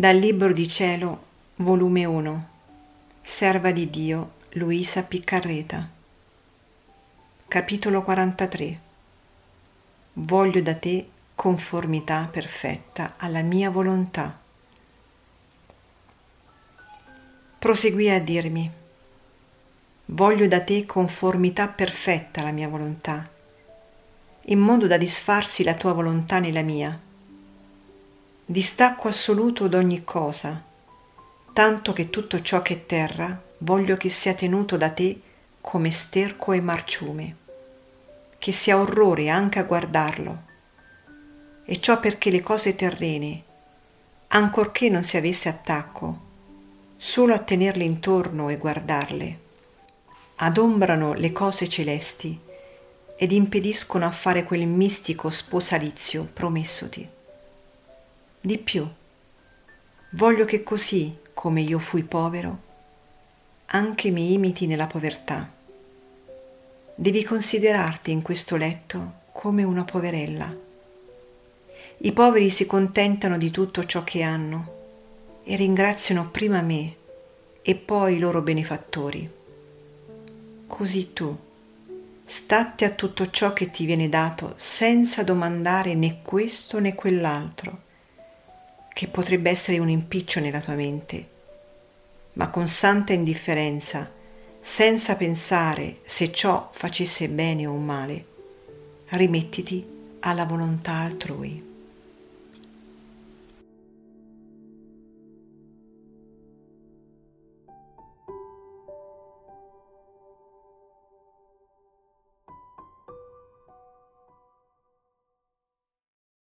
Dal Libro di Cielo, volume 1, Serva di Dio, Luisa Piccarreta. Capitolo 43. Voglio da te conformità perfetta alla mia volontà. Proseguì a dirmi, voglio da te conformità perfetta alla mia volontà, in modo da disfarsi la tua volontà nella mia distacco assoluto d'ogni cosa, tanto che tutto ciò che è terra voglio che sia tenuto da te come sterco e marciume, che sia orrore anche a guardarlo. E ciò perché le cose terrene, ancorché non si avesse attacco, solo a tenerle intorno e guardarle, adombrano le cose celesti ed impediscono a fare quel mistico sposalizio promessoti. Di più, voglio che così come io fui povero, anche mi imiti nella povertà. Devi considerarti in questo letto come una poverella. I poveri si contentano di tutto ciò che hanno e ringraziano prima me e poi i loro benefattori. Così tu, state a tutto ciò che ti viene dato senza domandare né questo né quell'altro che potrebbe essere un impiccio nella tua mente, ma con santa indifferenza, senza pensare se ciò facesse bene o male, rimettiti alla volontà altrui.